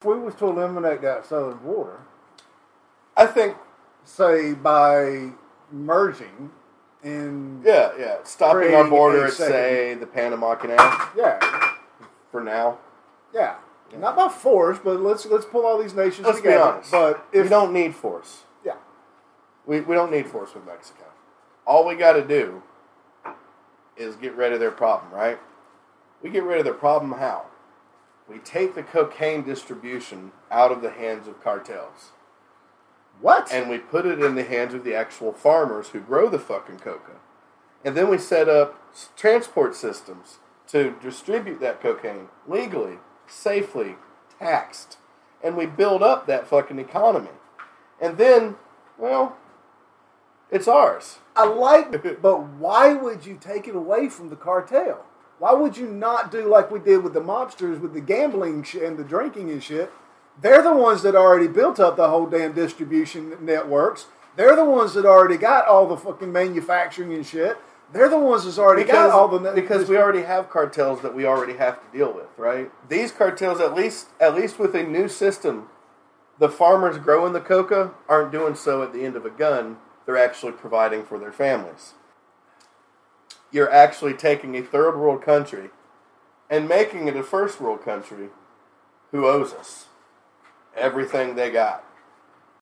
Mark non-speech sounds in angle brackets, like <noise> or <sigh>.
If we was to eliminate that southern border, I think, say by merging in yeah, yeah, stopping our border at second- say the Panama Canal yeah, for now. yeah, not by force, but let's let's pull all these nations Let's be together. honest. But if we don't need force. yeah, We, we don't need force with Mexico. All we got to do is get rid of their problem, right? We get rid of their problem how? We take the cocaine distribution out of the hands of cartels what? and we put it in the hands of the actual farmers who grow the fucking coca. And then we set up transport systems to distribute that cocaine legally, safely, taxed. And we build up that fucking economy. And then, well, it's ours. I like, <laughs> it, but why would you take it away from the cartel? Why would you not do like we did with the mobsters with the gambling sh- and the drinking and shit? They're the ones that already built up the whole damn distribution networks. They're the ones that already got all the fucking manufacturing and shit. They're the ones that's already got all the because we already have cartels that we already have to deal with, right? These cartels, at least at least with a new system, the farmers growing the coca aren't doing so at the end of a gun. They're actually providing for their families. You're actually taking a third world country and making it a first world country who owes us everything they got.